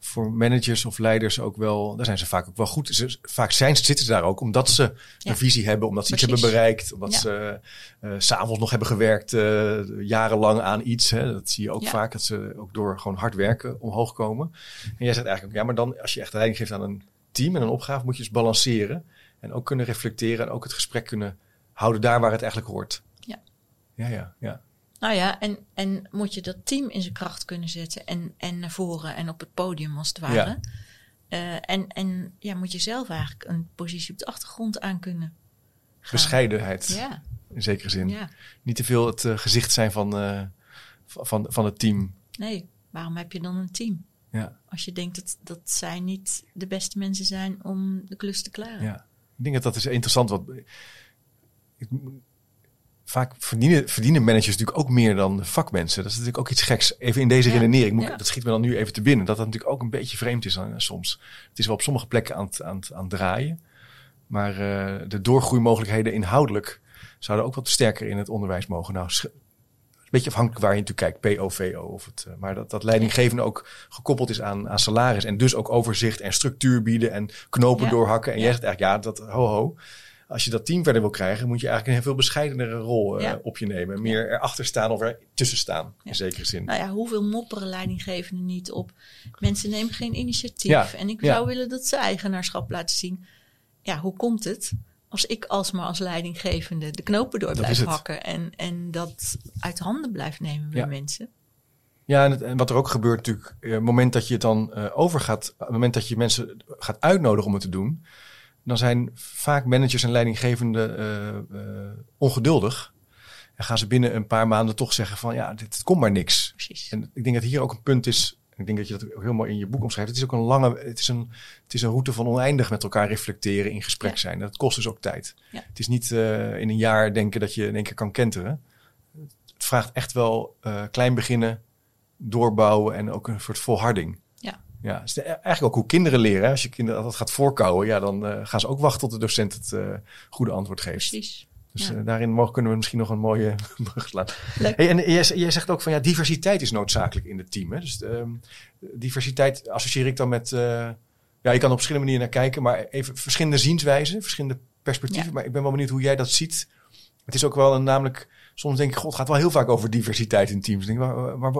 voor managers of leiders ook wel, daar zijn ze vaak ook wel goed. Ze, vaak zijn, zitten ze daar ook omdat ze een visie hebben, omdat ze iets hebben bereikt, omdat ze uh, s'avonds nog hebben gewerkt uh, jarenlang aan iets. Hè. Dat zie je ook vaak, dat ze ook door gewoon hard werken omhoog komen. En jij zegt eigenlijk, ja, maar dan als je echt leiding geeft aan een team en een opgave, moet je dus balanceren en ook kunnen reflecteren en ook het gesprek kunnen houden daar waar het eigenlijk hoort. Ja. Ja, ja, ja. Nou ja, en, en moet je dat team in zijn kracht kunnen zetten en, en naar voren en op het podium als het ware. Ja. Uh, en, en ja, moet je zelf eigenlijk een positie op de achtergrond aan kunnen. Gaan. Bescheidenheid. Ja. In zekere zin. Ja. Niet te veel het uh, gezicht zijn van, uh, van, van het team. Nee, waarom heb je dan een team? Ja. Als je denkt dat, dat zij niet de beste mensen zijn om de klus te klaren. Ja. Ik denk dat dat is interessant. Wat, ik, vaak verdienen, verdienen managers natuurlijk ook meer dan vakmensen. Dat is natuurlijk ook iets geks. Even in deze redenering, moet, dat schiet me dan nu even te binnen. Dat dat natuurlijk ook een beetje vreemd is dan, soms. Het is wel op sommige plekken aan het, aan het, aan het draaien. Maar uh, de doorgroeimogelijkheden inhoudelijk zouden ook wat sterker in het onderwijs mogen. Nou, een beetje afhankelijk waar je natuurlijk kijkt, POVO. Of het, uh, maar dat, dat leidinggevende ook gekoppeld is aan, aan salaris. En dus ook overzicht en structuur bieden en knopen doorhakken. En jij zegt eigenlijk, ja, dat ho ho als je dat team verder wil krijgen, moet je eigenlijk een veel bescheidenere rol uh, op je nemen. Meer erachter staan of er tussen staan, in zekere zin. Nou ja, hoeveel mopperen leidinggevenden niet op? Mensen nemen geen initiatief. En ik zou willen dat ze eigenaarschap laten zien. Ja, hoe komt het? Als ik alsmaar als leidinggevende de knopen door blijf hakken en, en dat uit handen blijft nemen bij mensen. Ja, en, het, en, wat er ook gebeurt natuurlijk, op het moment dat je het dan uh, overgaat, op het moment dat je mensen gaat uitnodigen om het te doen, dan zijn vaak managers en leidinggevenden uh, uh, ongeduldig. En gaan ze binnen een paar maanden toch zeggen van ja, dit komt maar niks. Precies. En ik denk dat hier ook een punt is. Ik denk dat je dat heel mooi in je boek omschrijft. Het is ook een lange, het is een, het is een route van oneindig met elkaar reflecteren, in gesprek zijn. Dat kost dus ook tijd. Ja. Het is niet uh, in een jaar denken dat je in één keer kan kenteren. Het vraagt echt wel klein beginnen, doorbouwen en ook een soort volharding. Ja, is eigenlijk ook hoe kinderen leren. Als je kinderen dat gaat voorkouwen, ja, dan uh, gaan ze ook wachten tot de docent het uh, goede antwoord geeft. Precies. Dus ja. uh, daarin mogen, kunnen we misschien nog een mooie brug slaan. Hey, en jij, jij, zegt ook van ja, diversiteit is noodzakelijk in het team. Hè? Dus um, diversiteit associeer ik dan met. ja, je kan op verschillende manieren naar kijken, maar even verschillende zienswijzen, verschillende perspectieven. Ja. Maar ik ben wel benieuwd hoe jij dat ziet. Het is ook wel een namelijk. Soms denk ik, god, het gaat wel heel vaak over diversiteit in teams. Denk, maar, maar,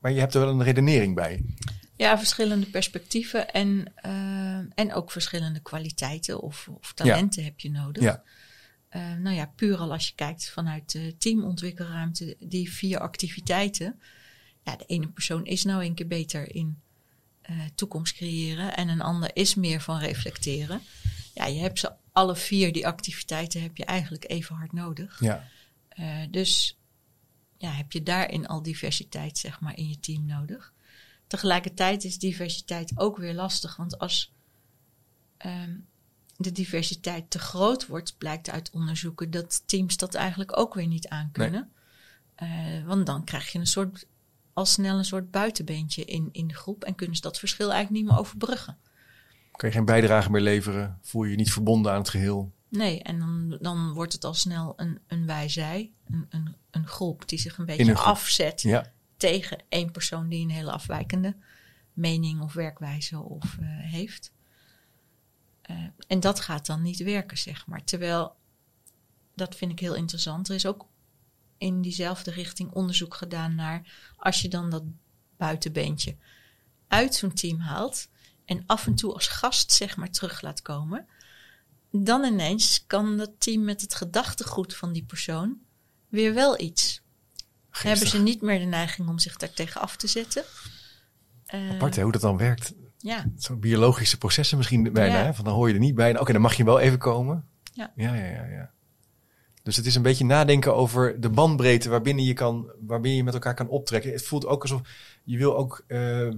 maar je hebt er wel een redenering bij. Ja, verschillende perspectieven en, uh, en ook verschillende kwaliteiten of, of talenten ja. heb je nodig. Ja. Uh, nou ja, puur al als je kijkt vanuit de teamontwikkelruimte, die vier activiteiten. Ja, de ene persoon is nou een keer beter in uh, toekomst creëren en een ander is meer van reflecteren. Ja, je hebt ze alle vier die activiteiten heb je eigenlijk even hard nodig. Ja. dus ja, heb je daarin al diversiteit zeg maar in je team nodig. Tegelijkertijd is diversiteit ook weer lastig, want als um, de diversiteit te groot wordt, blijkt uit onderzoeken dat teams dat eigenlijk ook weer niet aankunnen. Nee. Uh, want dan krijg je een soort, al snel een soort buitenbeentje in, in de groep en kunnen ze dat verschil eigenlijk niet meer overbruggen. Kan je geen bijdrage meer leveren? Voel je je niet verbonden aan het geheel? Nee, en dan, dan wordt het al snel een, een wij-zij, een, een, een groep die zich een beetje afzet. Ja tegen één persoon die een hele afwijkende mening of werkwijze of, uh, heeft. Uh, en dat gaat dan niet werken, zeg maar. Terwijl, dat vind ik heel interessant, er is ook in diezelfde richting onderzoek gedaan naar als je dan dat buitenbeentje uit zo'n team haalt en af en toe als gast zeg maar terug laat komen, dan ineens kan dat team met het gedachtegoed van die persoon weer wel iets. Geestig. Hebben ze niet meer de neiging om zich daar tegen af te zetten. Uh, Apart hè, hoe dat dan werkt. Ja. Zo'n biologische processen misschien bijna. Ja. Hè? Van dan hoor je er niet bij. Oké, dan mag je wel even komen. Ja. Ja, ja, ja, ja. Dus het is een beetje nadenken over de bandbreedte waarbinnen je, kan, waarbinnen je met elkaar kan optrekken. Het voelt ook alsof je wil ook uh, uh,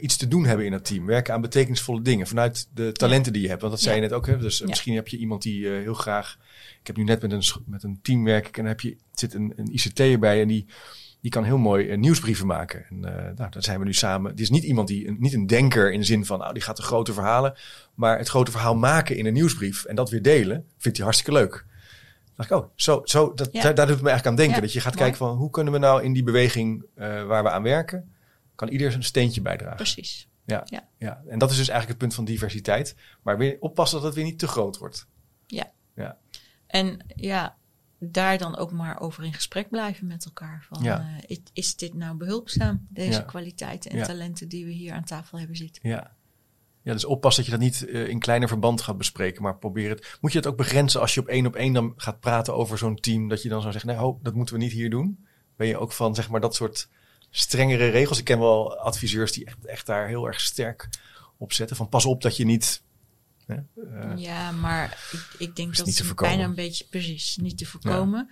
iets te doen hebben in het team. Werken aan betekenisvolle dingen vanuit de talenten die je hebt. Want dat zei je net ook. Hè? Dus Ja. misschien heb je iemand die uh, heel graag... Ik heb nu net met een, met een team werk en dan heb je, zit een, een ICT'er bij en die, die kan heel mooi uh, nieuwsbrieven maken. En uh, nou, daar zijn we nu samen. Het is niet iemand die, een, niet een denker in de zin van, nou, die gaat de grote verhalen. Maar het grote verhaal maken in een nieuwsbrief en dat weer delen, vindt hij hartstikke leuk. Dacht ik, oh, zo, zo dat, Ja. daar, daar doet het me eigenlijk aan denken. Ja, Dat je gaat mooi. kijken van, hoe kunnen we nou in die beweging uh, waar we aan werken, kan ieder zijn steentje bijdragen. Precies. Ja, Ja. ja. en dat is dus eigenlijk het punt van diversiteit. Maar weer oppassen dat het weer niet te groot wordt. Ja. Ja. En ja, daar dan ook maar over in gesprek blijven met elkaar. Van, Ja. eh, is- is dit nou behulpzaam, deze kwaliteiten en talenten die we hier aan tafel hebben zitten? Ja. Ja, dus oppassen dat je dat niet uh, in kleiner verband gaat bespreken, maar probeer het. Moet je het ook begrenzen als je op één op één dan gaat praten over zo'n team, dat je dan zou zeggen, nee, ho, dat moeten we niet hier doen? Ben je ook van, zeg maar, dat soort strengere regels? Ik ken wel adviseurs die echt, echt daar heel erg sterk op zetten. Van pas op dat je niet. Hè, uh, Ja, maar ik, ik denk dat het bijna een beetje precies niet te voorkomen.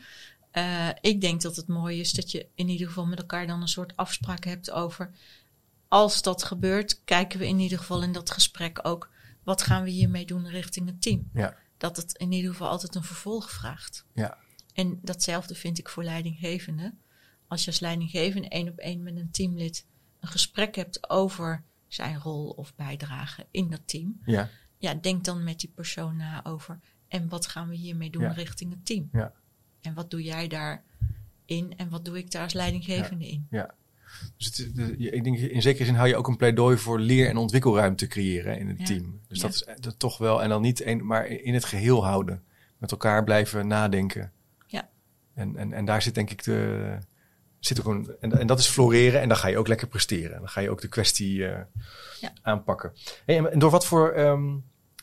Eh, ik denk dat het mooi is dat je in ieder geval met elkaar dan een soort afspraak hebt over. Als dat gebeurt, kijken we in ieder geval in dat gesprek ook. Wat gaan we hiermee doen richting het team? Ja. Dat het in ieder geval altijd een vervolg vraagt. Ja. En datzelfde vind ik voor leidinggevenden. Als je als leidinggevende één op één met een teamlid een gesprek hebt over zijn rol of bijdrage in dat team ja, ja, denk dan met die persoon na over. En wat gaan we hiermee doen Ja. richting het team? Ja. En wat doe jij daarin en wat doe ik daar als leidinggevende in? ja. Dus het, ik denk, in zekere zin hou je ook een pleidooi voor leer- en ontwikkelruimte creëren in het Ja. team. Dus Ja. dat is dat toch wel, en dan niet een, maar in het geheel houden. Met elkaar blijven nadenken. Ja. En, en, en daar zit denk ik de. Zit ook een, en, en dat is floreren en dan ga je ook lekker presteren. Dan ga je ook de kwestie eh, Ja. aanpakken. Hey, en- en door wat voor ehm,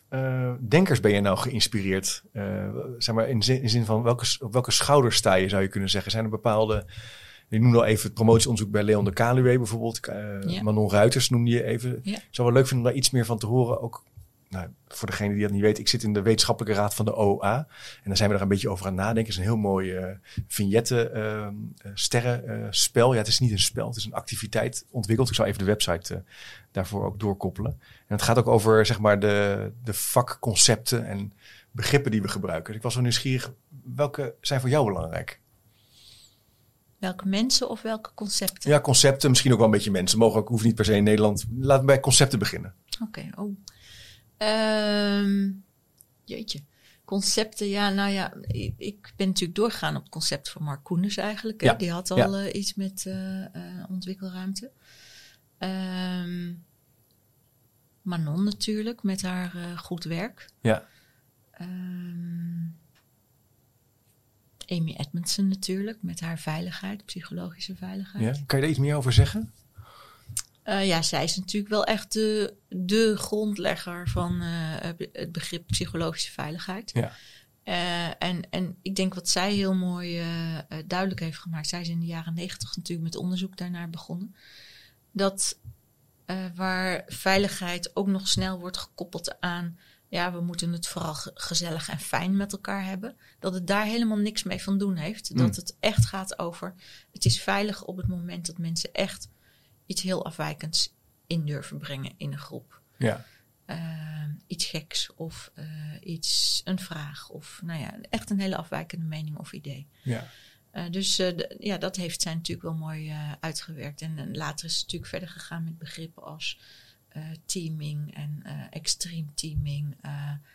eh, denkers ben je nou geïnspireerd? Eh, zeg maar in zin, in zin van welke, op welke schouders sta je, zou je kunnen zeggen? Zijn er bepaalde. Je noemde al even het promotieonderzoek bij Leon de Kaluwe bijvoorbeeld. Eh. Manon Ruiters noemde je even. Ik zou wel leuk vinden om daar iets meer van te horen. Ook nou, voor degene die dat niet weet, ik zit in de wetenschappelijke raad van de OA. En daar zijn we er een beetje over aan nadenken. Het is een heel mooi uh, vignette uh, uh, sterrenspel. ja, het is niet een spel, het is een activiteit ontwikkeld. Ik zal even de website daarvoor ook doorkoppelen. En het gaat ook over zeg maar de, de vakconcepten en begrippen die we gebruiken. Dus ik was wel nieuwsgierig, welke zijn voor jou belangrijk? Welke mensen of welke concepten? Ja, concepten, misschien ook wel een beetje mensen. Mogen ook, hoeft niet per se in Nederland. Laten we bij concepten beginnen. Oké, okay, oh. Um, jeetje. Concepten, ja, nou ja, ik, ik, ben natuurlijk doorgegaan op het concept van Mark eigenlijk. Ja. Die had al ja. uh, iets met uh, uh, ontwikkelruimte. Um, Manon natuurlijk, met haar goed werk. Ja. Um, Amy Edmondson natuurlijk, met haar veiligheid, psychologische veiligheid. Ja. Kan je daar iets meer over zeggen? Uh, ja, zij is natuurlijk wel echt de, de grondlegger van uh, het begrip psychologische veiligheid. Ja. Uh, en, en ik denk wat zij heel mooi duidelijk heeft gemaakt. Zij is in de jaren negentig natuurlijk met onderzoek daarnaar begonnen. Dat waar veiligheid ook nog snel wordt gekoppeld aan. Ja, we moeten het vooral gezellig en fijn met elkaar hebben. Dat het daar helemaal niks mee van doen heeft. Mm. Dat het echt gaat over. Het is veilig op het moment dat mensen echt iets heel afwijkends in durven brengen in een groep. Ja. Uh, iets geks of uh, iets, een vraag of nou ja, echt een hele afwijkende mening of idee. Ja. Uh, dus ja, dat heeft zij natuurlijk wel mooi uitgewerkt. En, en, later is het natuurlijk verder gegaan met begrippen als teaming en extreme teaming,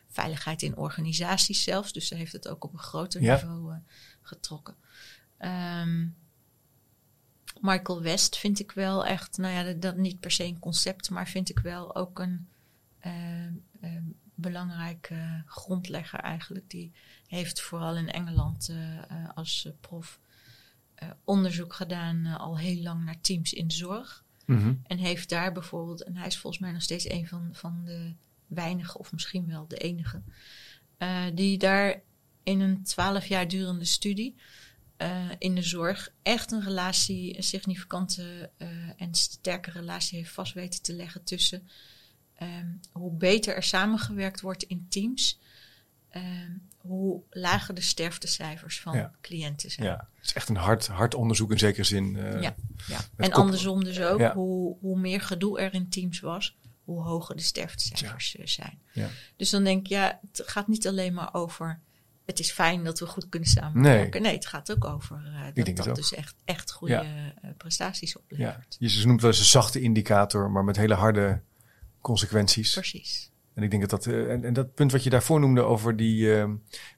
veiligheid in organisaties zelfs. Dus ze heeft het ook op een groter ja. niveau getrokken. Um, Michael West vind ik wel echt, nou ja, dat, dat, niet per se een concept, maar vind ik wel ook een uh, uh, belangrijke grondlegger eigenlijk. Die heeft vooral in Engeland als prof onderzoek gedaan al heel lang naar teams in zorg. -hmm. En heeft daar bijvoorbeeld, en hij is volgens mij nog steeds een van, van de weinige, of misschien wel de enige, die daar in een twaalf jaar durende studie in de zorg echt een relatie, een significante en sterke relatie heeft vast weten te leggen tussen ehm, hoe beter er samengewerkt wordt in teams Ehm, hoe lager de sterftecijfers van cliënten zijn. Ja, het is echt een hard, hard onderzoek in zekere zin. Uh, ja, ja. en andersom dus ook. Hoe, hoe meer gedoe er in teams was, hoe hoger de sterftecijfers eh, zijn. Ja. Dus dan denk ik, ja, het gaat niet alleen maar over... het is fijn dat we goed kunnen samenwerken. Nee, nee het gaat ook over uh, dat dat dus echt, echt goede prestaties oplevert. Ja. Je noemt wel eens een zachte indicator, maar met hele harde consequenties. Precies. En ik denk dat dat, uh, en, en, dat punt wat je daarvoor noemde over die, uh,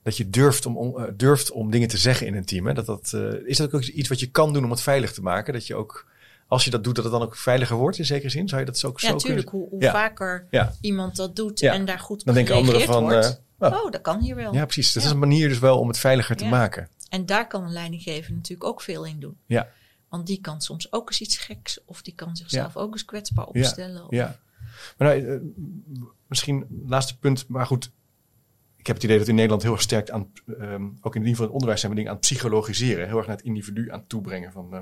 dat je durft om, uh, durft om dingen te zeggen in een team. Hè? Dat, dat, is dat ook iets wat je kan doen om het veilig te maken? Dat je ook, als je dat doet, dat het dan ook veiliger wordt in zekere zin? Zou je dat zo, ja, zo natuurlijk. Hoe, hoe vaker ja. iemand dat doet en daar goed dan denken anderen van, wordt. Oh, oh, dat kan hier wel. Ja, precies. Dat is een manier dus wel om het veiliger te maken. En daar kan een leidinggever natuurlijk ook veel in doen. Ja. Want die kan soms ook eens iets geks of die kan zichzelf ook eens kwetsbaar opstellen. Of, ja. Maar nou, misschien laatste punt, maar goed. Ik heb het idee dat in Nederland heel erg sterk aan, um, ook in ieder geval het onderwijs zijn we dingen aan het psychologiseren. Heel erg naar het individu aan het toebrengen. Van, uh,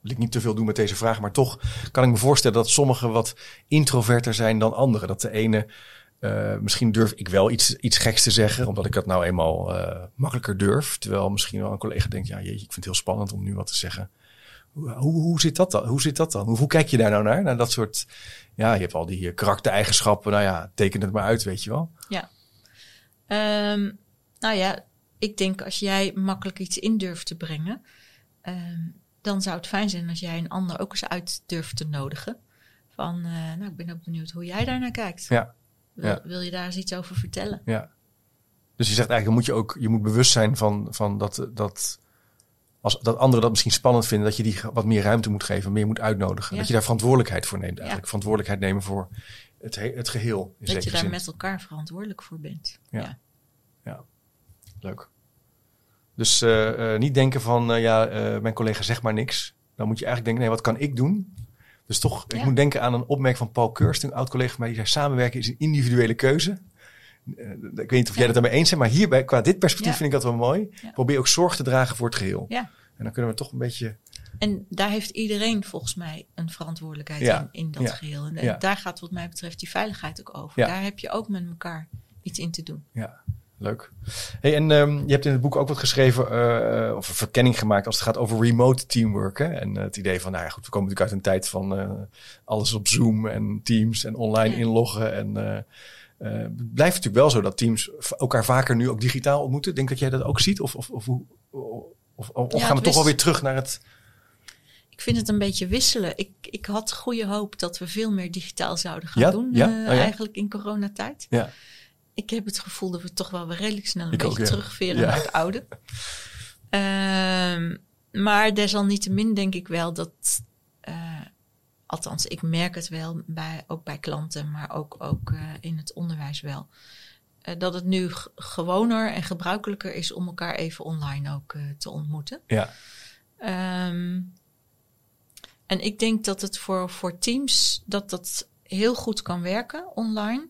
wil ik niet te veel doen met deze vraag, maar toch kan ik me voorstellen dat sommigen wat introverter zijn dan anderen. Dat de ene, uh, misschien durf ik wel iets, iets geks te zeggen, omdat ik dat nou eenmaal uh, makkelijker durf. Terwijl misschien wel een collega denkt, ja jeetje, ik vind het heel spannend om nu wat te zeggen. Hoe, hoe, zit dat dan? Hoe zit dat dan? Hoe, hoe, kijk je daar nou naar? Naar dat soort, ja, je hebt al die karaktereigenschappen. Nou ja, teken het maar uit, weet je wel. Ja. Um, nou ja, ik denk als jij makkelijk iets in durft te brengen, um, dan zou het fijn zijn als jij een ander ook eens uit durft te nodigen. Van, uh, nou, ik ben ook benieuwd hoe jij daar naar kijkt. Ja. Wil, ja. wil je daar eens iets over vertellen? Ja. Dus je zegt eigenlijk, moet je ook, je moet bewust zijn van, van dat, dat als dat anderen dat misschien spannend vinden, dat je die wat meer ruimte moet geven, meer moet uitnodigen. Dat je daar verantwoordelijkheid voor neemt eigenlijk. Verantwoordelijkheid nemen voor het, het geheel. In dat je daar met elkaar verantwoordelijk voor bent. Ja, ja. leuk. Dus uh, uh, niet denken van, uh, ja, mijn collega zegt maar niks. Dan moet je eigenlijk denken, nee, wat kan ik doen? Dus toch, ik moet denken aan een opmerking van Paul Kirst, een oud collega van mij, die zei, samenwerken is een individuele keuze. Ik weet niet of jij het daarmee eens bent, maar hierbij, qua dit perspectief vind ik dat wel mooi. Probeer ook zorg te dragen voor het geheel. Ja. En dan kunnen we toch een beetje. En daar heeft iedereen volgens mij een verantwoordelijkheid in, in dat geheel. En daar gaat wat mij betreft die veiligheid ook over. Daar heb je ook met elkaar iets in te doen. Ja, leuk. Hey, en um, je hebt in het boek ook wat geschreven, uh, of een verkenning gemaakt als het gaat over remote teamwork. Hè? En uh, het idee van, nou ja, goed, we komen natuurlijk uit een tijd van uh, alles op Zoom en Teams en online inloggen. En het blijft natuurlijk wel zo dat teams elkaar vaker nu ook digitaal ontmoeten. Denk dat jij dat ook ziet? Of, of, of? Of, gaan we toch wel weer terug naar het. Ik vind het een beetje wisselen. Ik, ik had goede hoop dat we veel meer digitaal zouden gaan doen. Ja? Uh, Eigenlijk in coronatijd. Ja. Ik heb het gevoel dat we toch wel weer redelijk snel een beetje terugveren naar het oude. Uh, maar desalniettemin denk ik wel dat. Althans, ik merk het wel bij, ook bij klanten, maar ook, ook uh, in het onderwijs wel uh, dat het nu gewoner en gebruikelijker is om elkaar even online ook uh, te ontmoeten. Ja. Um, en ik denk dat het voor, voor teams dat dat heel goed kan werken online.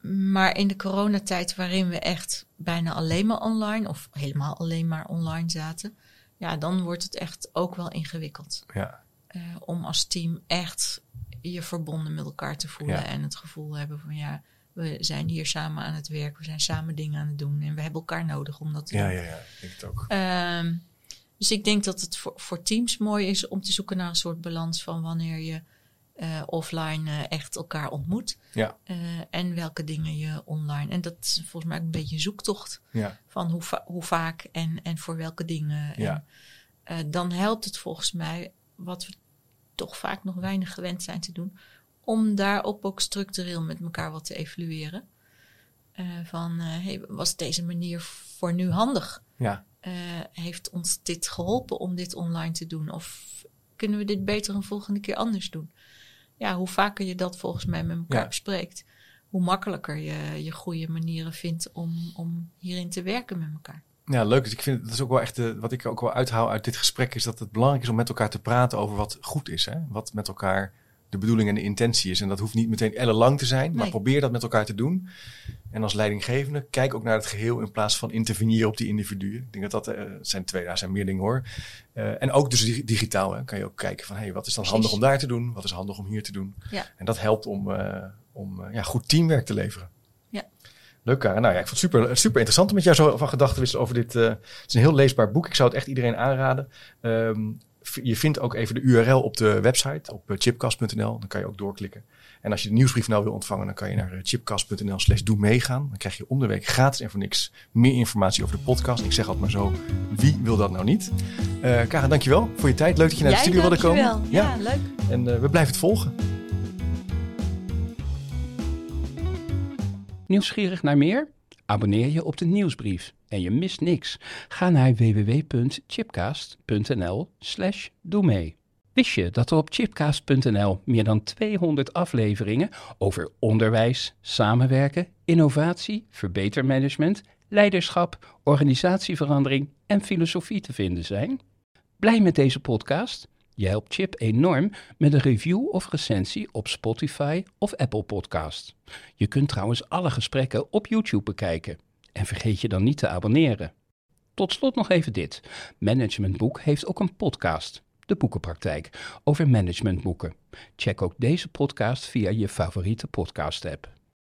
Maar in de coronatijd waarin we echt bijna alleen maar online of helemaal alleen maar online zaten, ja, dan wordt het echt ook wel ingewikkeld. Ja. Uh, om als team echt je verbonden met elkaar te voelen ja. en het gevoel hebben van ja, we zijn hier samen aan het werk, we zijn samen dingen aan het doen en we hebben elkaar nodig om dat te ja, doen. Ja, ja, ik het ook. Um, dus ik denk dat het voor, voor, teams mooi is om te zoeken naar een soort balans van wanneer je uh, offline uh, echt elkaar ontmoet. Ja. Uh, en welke dingen je online. En dat is volgens mij een beetje een zoektocht ja. van hoe, va hoe vaak en, en voor welke dingen. Ja. En, dan helpt het volgens mij, wat we toch vaak nog weinig gewend zijn te doen, om daarop ook structureel met elkaar wat te evalueren. Uh, van, uh, hey, was deze manier voor nu handig? Ja. Uh, heeft ons dit geholpen om dit online te doen? Of kunnen we dit beter een volgende keer anders doen? Ja, hoe vaker je dat volgens mij met elkaar ja. bespreekt, hoe makkelijker je je goede manieren vindt om, om hierin te werken met elkaar. Ja, leuk. Dus ik vind dat is ook wel echt de, wat ik ook wel uithaal uit dit gesprek, is dat het belangrijk is om met elkaar te praten over wat goed is. Hè? Wat met elkaar de bedoeling en de intentie is. En dat hoeft niet meteen ellenlang te zijn, maar probeer dat met elkaar te doen. En als leidinggevende, kijk ook naar het geheel in plaats van interveneren op die individuen. Ik denk dat dat uh, zijn twee, daar zijn meer dingen hoor. Uh, en ook dus digitaal hè, kan je ook kijken van, hey, wat is dan handig om daar te doen? Wat is handig om hier te doen? Ja. En dat helpt om, uh, om ja, goed teamwerk te leveren. Leuk, Karen. Nou ja, ik vond het super, super interessant om met jou zo van gedachten wisselen over dit. het is een heel leesbaar boek. Ik zou het echt iedereen aanraden. Um, je vindt ook even de URL op de website, op chipcast.nl. Dan kan je ook doorklikken. En als je de nieuwsbrief nou wil ontvangen, dan kan je naar chipcast.nl slash doe meegaan. Dan krijg je om de week gratis en voor niks meer informatie over de podcast. Ik zeg altijd maar zo, wie wil dat nou niet? Uh, Karen, dankjewel voor je tijd. Leuk dat je naar de studio wilde komen. Ja, ja, leuk. En uh, we blijven het volgen. Nieuwsgierig naar meer? Abonneer je op de nieuwsbrief en je mist niks. Ga naar www.chipcast.nl slash doe mee. Wist je dat er op chipcast.nl meer dan 200 afleveringen over onderwijs, samenwerken, innovatie, verbetermanagement, leiderschap, organisatieverandering en filosofie te vinden zijn? Blij met deze podcast? Je helpt Chip enorm met een review of recensie op Spotify of Apple Podcast. Je kunt trouwens alle gesprekken op YouTube bekijken. En vergeet je dan niet te abonneren. Tot slot nog even dit. Managementboek heeft ook een podcast de Boekenpraktijk, over managementboeken. Check ook deze podcast via je favoriete podcast-app.